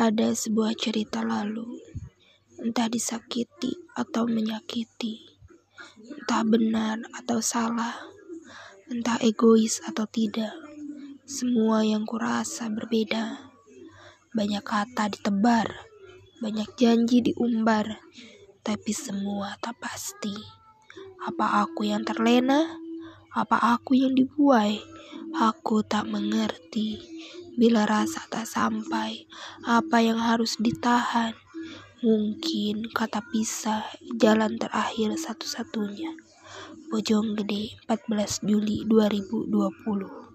Ada sebuah cerita lalu, entah disakiti atau menyakiti, entah benar atau salah, entah egois atau tidak, semua yang kurasa berbeda. Banyak kata ditebar, banyak janji diumbar, tapi semua tak pasti. Apa aku yang terlena? Apa aku yang dibuai? Aku tak mengerti. Bila rasa tak sampai, apa yang harus ditahan? Mungkin kata pisah jalan terakhir satu-satunya. Bojonggede 14 Juli 2020